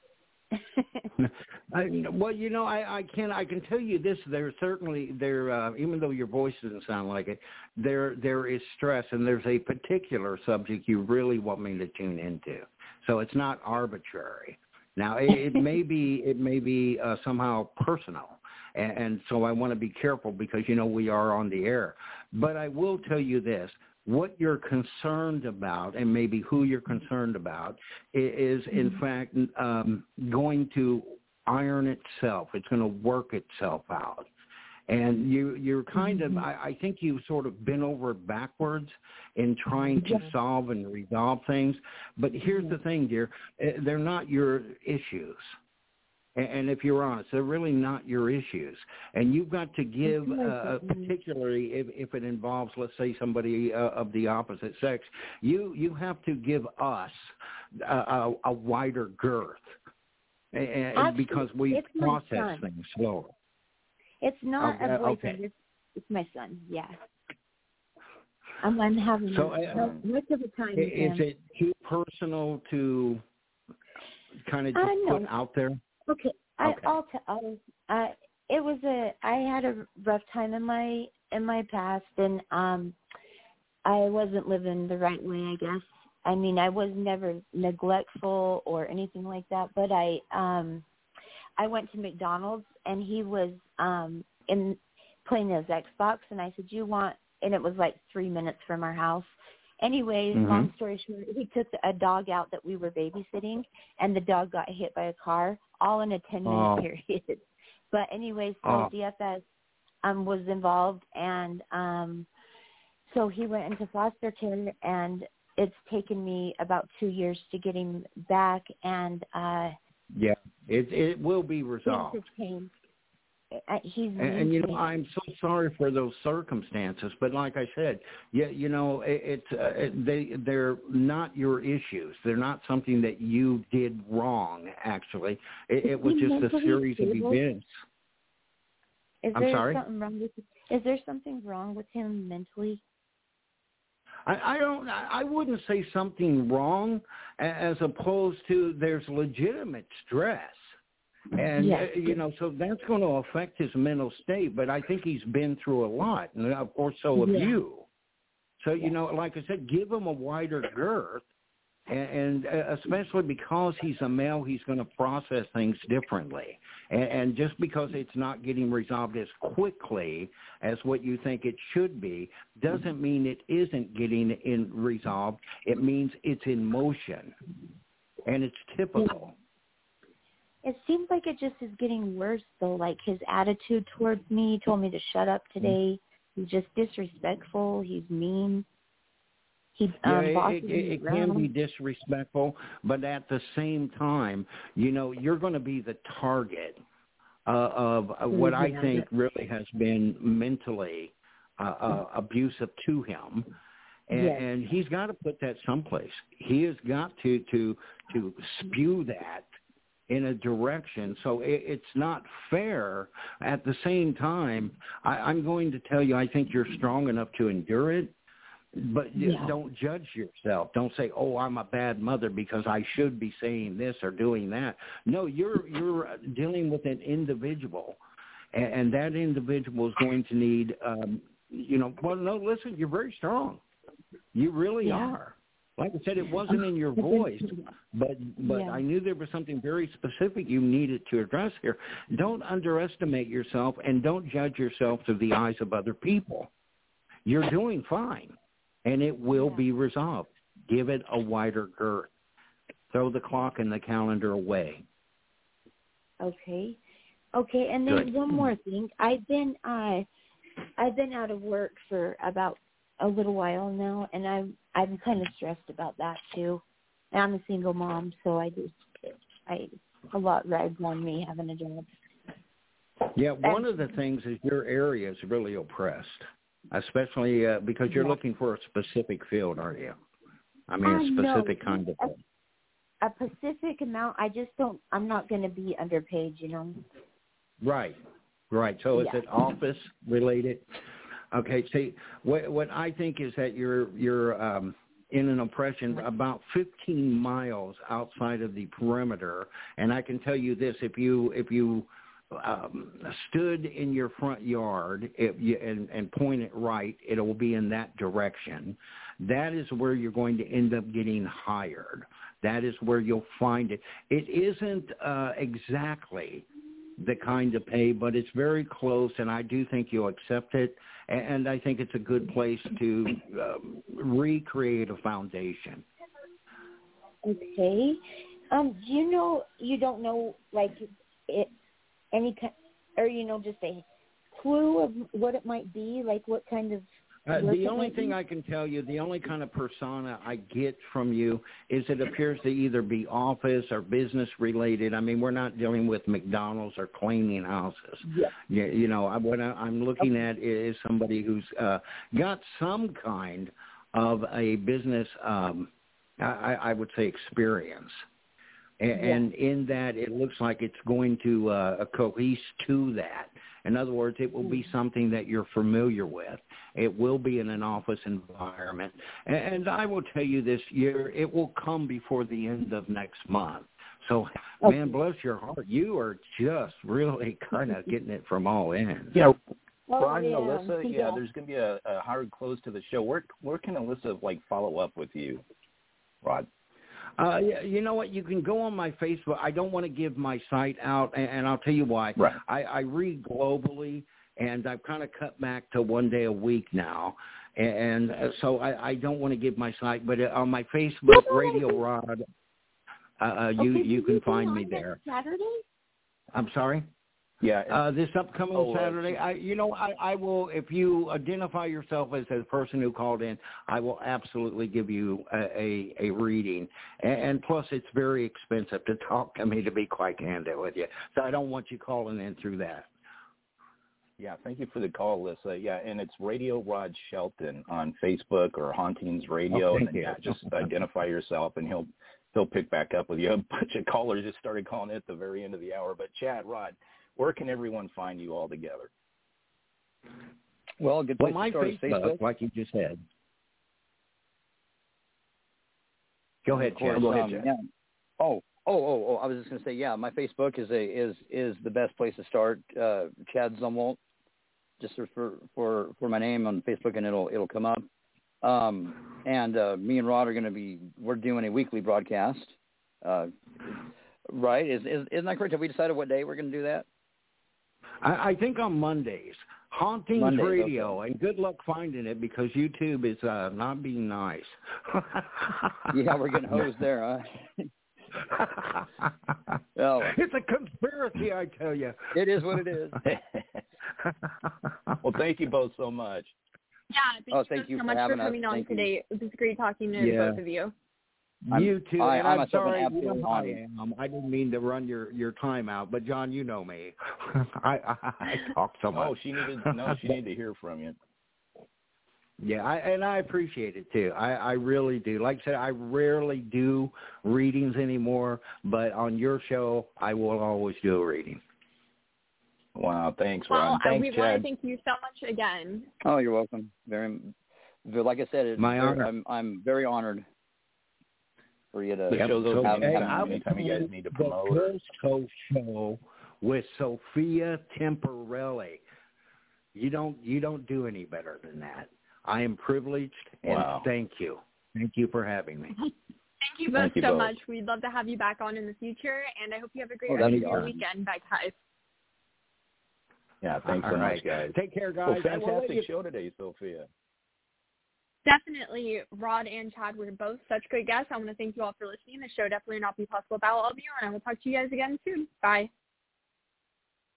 I, well, you know, I, I can I can tell you this. There's certainly there, uh, even though your voice doesn't sound like it, there there is stress, and there's a particular subject you really want me to tune into. So it's not arbitrary. Now it, it may be it may be uh, somehow personal, and, and so I want to be careful because you know we are on the air. But I will tell you this: what you're concerned about and maybe who you're concerned about is in fact um, going to iron itself. It's going to work itself out. And you, you're kind of, I, I think you've sort of been over backwards in trying to solve and resolve things. But here's the thing, dear, eh, they're not your issues. And if you're honest, they're really not your issues. And you've got to give, uh, particularly if, if it involves, let's say, somebody uh, of the opposite sex, you you have to give us a, a, a wider girth, A- a- Actually, because we process things slower. It's not Okay, a boyfriend. okay. It's, it's my son. Yeah. I'm, I'm having So, uh, much of a time Is him. it too personal to kind of Uh, just put out there? Okay, I, Okay. I'll tell. Uh, it was a. I had a rough time in my in my past, and um, I wasn't living the right way. I guess. I mean, I was never neglectful or anything like that, but I um, I went to McDonald's, and he was um in playing his Xbox, and I said, "You want?" And it was like three minutes from our house. Anyways, Mhm. long story short, he took a dog out that we were babysitting, and the dog got hit by a car, all in a ten minute Oh. period. But anyways, so Oh. DFS um was involved, and um so he went into foster care, and it's taken me about two years to get him back, and uh Yeah, it it will be resolved. He's And, and you know. I'm so sorry for those circumstances, but like I said, yeah, you know, it, it's uh, it, they they're not your issues. They're not something that you did wrong. Actually, it, it was just a series of events. Is I'm there sorry? something wrong with is there something wrong with him mentally? I, I don't. I I wouldn't say something wrong, as opposed to there's legitimate stress. And Yeah. uh, you know, so that's going to affect his mental state. But I think he's been through a lot, and of course, so have Yeah. you. So you know, like I said, give him a wider girth, and, and uh, especially because he's a male, he's going to process things differently. And, and just because it's not getting resolved as quickly as what you think it should be, doesn't mean it isn't getting in resolved. It means it's in motion, and it's typical. It seems like it just is getting worse though. Like his attitude towards me he told me to shut up today. He's just disrespectful. He's mean. He Yeah, um, it, it, it can be disrespectful, but at the same time, you know, you're going to be the target uh, of uh, what I think really has been mentally uh, uh, abusive to him. And, Yes. and he's got to put that someplace. He has got to to to spew that in a direction. So it, it's not fair. At the same time, I, I'm going to tell you, I think you're strong enough to endure it. But Yeah. don't judge yourself. Don't say, "Oh, I'm a bad mother because I should be saying this or doing that." No, you're you're dealing with an individual, and, and that individual is going to need, um, you know. Well, no, listen, you're very strong. You really Yeah. are. Like I said, it wasn't in your voice, but but Yeah. I knew there was something very specific you needed to address here. Don't underestimate yourself, and don't judge yourself through the eyes of other people. You're doing fine, and it will be resolved. Give it a wider girth. Throw the clock and the calendar away. Okay. Okay, and then Good. one more thing. I've been uh I've been out of work for about a little while now and I'm I'm kind of stressed about that too. And I'm a single mom, so I just I a lot rides on me having a job. Yeah, one of the things is your area is really oppressed, especially uh, because you're Yeah. looking for a specific field, aren't you? I mean, a specific kind of. a, a specific amount. I just don't. I'm not going to be underpaid, you know. Right, right. So is Yeah. it office related? Okay. See, what what I think is that you're you're um, in an oppression about 15 miles outside of the perimeter, and I can tell you this: if you if you um, stood in your front yard you, and, and point it right, it will be in that direction. That is where you're going to end up getting hired. That is where you'll find it. It isn't uh, exactly the kind of pay, but it's very close, and I do think you'll accept it. And, I think it's a good place to um, recreate a foundation. Okay. Um, do you know you don't know like it any kind or you know just a clue of what it might be, like what kind of Uh, the only thing? I can tell you, the only kind of persona I get from you is it appears to either be office or business related. I mean, we're not dealing with McDonald's or cleaning houses. Yeah. You, you know, I- what I- I'm looking at is somebody who's uh, got some kind of a business, um, I, I I would say, experience. And, and in that, it looks like it's going to uh, cohese to that. In other words, it will be something that you're familiar with. It will be in an office environment. And, and I will tell you this year, it will come before the end of next month. So, man, bless your heart. You are just really kind of getting it from all ends. Yeah, Oh, Ron and yeah, Alyssa, yeah, yeah. there's going to be a, a hard close to the show. Where where can Alyssa like follow up with you, Rod? Uh, yeah, you know what? You can go on my Facebook. I don't want to give my site out, and, and I'll tell you why. Right. I, I read globally, and I've kind of cut back to one day a week now, and uh, so I, I don't want to give my site. But uh, on my Facebook, Radio Rod, uh, you Okay, you can you find me there. Saturday? I'm sorry. Yeah. Uh, this upcoming Oh, uh, Saturday, I, you know, I, I will. If you identify yourself as the person who called in, I will absolutely give you a a, a reading. And, and plus, it's very expensive to talk to me, to be quite candid with you. So I don't want you calling in through that. Yeah, thank you for the call, Alyssa. Yeah, and it's Radio Rod Shelton on Facebook or Hauntings Radio. Oh, and then, yeah, just identify yourself, and he'll he'll pick back up with you. A bunch of callers just started calling at the very end of the hour. But Chad, Rod, where can everyone find you all together? Well, a good Well, my to start is Facebook, Facebook. like you just said. Go ahead, Of course, Chad. Go ahead, um, Chad. yeah. Oh, Oh, oh, oh! I was just going to say, yeah, my Facebook is a is is the best place to start. Uh, Chad Zumwalt, just search for for for my name on Facebook, and it'll it'll come up. Um, and uh, me and Rod are going to be we're doing a weekly broadcast. Uh, right? Is, is isn't that correct? Have we decided what day we're going to do that? I, I think on Mondays. Hauntings Mondays, Radio, and good luck finding it because YouTube is uh, not being nice. yeah, we're getting hosed there, huh? oh. It's a conspiracy, I tell you. It is what it is. well, thank you both so much. Yeah, thank Oh, you thank so, you so for much for having us. coming on Thank you. today. It was great talking to Yeah. both of you. I'm- you too, I- and I I'm myself an sorry. You know how I am. I didn't mean to run your your time out, but John, you know me. I, I I talk so much. Oh, she needed no, she needed to hear from you. Yeah, I, and I appreciate it too. I, I really do. Like I said, I rarely do readings anymore, but on your show, I will always do a reading. Wow, thanks, Well, Ron. uh, Thanks, we want to Chad. thank you so much again. Oh, you're welcome. Very, very- like I said, it's My honor. I'm I'm very honored for you to The show's So, open have, hey, have I anytime, you guys need to promote. or- Ghost Host Show with Sophia Temperilli. You don't you don't do any better than that. I am privileged, and Wow. thank you. Thank you for having me. Thank you both Thank you so both. much. We'd love to have you back on in the future, and I hope you have a great Oh, rest of your weekend. Bye, guys. Yeah, thanks All so right. much, guys. Take care, guys. I will let fantastic you- show today, Sophia. Definitely, Rod and Chad were both such great guests. I want to thank you all for listening. The show definitely would not be possible without all of you, and I will talk to you guys again soon. Bye.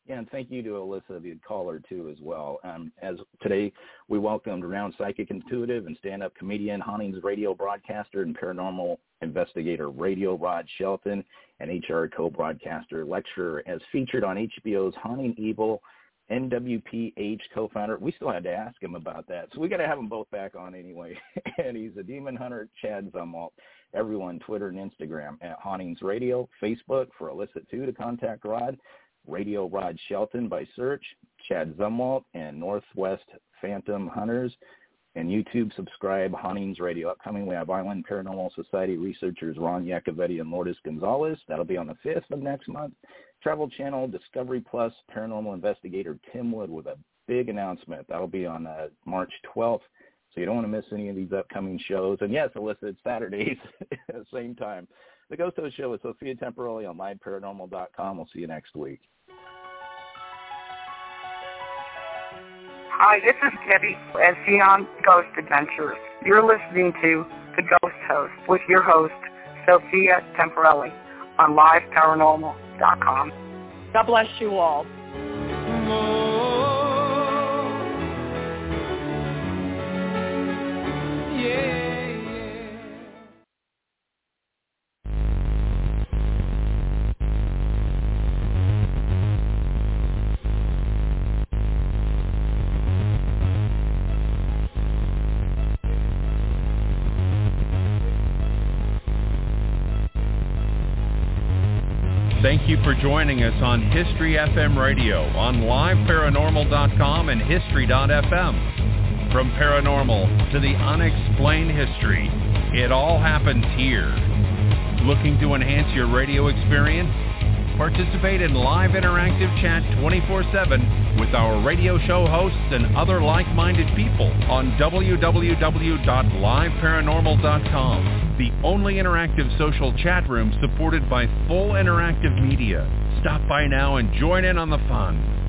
Yeah, and thank you to Alyssa, the caller, too, as well. Um, as today, we welcomed renowned psychic intuitive and stand-up comedian, Hauntings radio broadcaster, and paranormal investigator Radio Rod Shelton, and HR co-broadcaster lecturer, as featured on HBO's Haunting Evil. NWPH co-founder. We still had to ask him about that, so we got to have them both back on anyway. and he's a demon hunter, Chad Zumwalt. Everyone, Twitter and Instagram at Hauntings Radio, Facebook for Alyssa too to contact Rod. Radio Rod Shelton by search, Chad Zumwalt, and Northwest Phantom Hunters. And YouTube, subscribe, Hauntings Radio. Upcoming, we have Island Paranormal Society researchers Ron Yacovetti and Lourdes Gonzalez. That'll be on the 5th of next month. Travel Channel, Discovery Plus, paranormal investigator Tim Wood with a big announcement. That'll be on uh, March 12th. So you don't want to miss any of these upcoming shows. And yes, Alyssa, it's Saturdays at the same time. The Ghost Host Show with Sophia Temperilli on liveparanormal.com. We'll see you next week. Hi, this is Debbie as Beyond Ghost Adventures. You're listening to The Ghost Host with your host, Sophia Temperilli, on liveparanormal.com. God bless you all. You for joining us on History FM Radio on liveparanormal.com and history.fm. From paranormal to the unexplained history, it all happens here. Looking to enhance your radio experience? Participate in live interactive chat 24-7 with our radio show hosts and other like-minded people on www.liveparanormal.com, the only interactive social chat room supported by full interactive media. Stop by now and join in on the fun.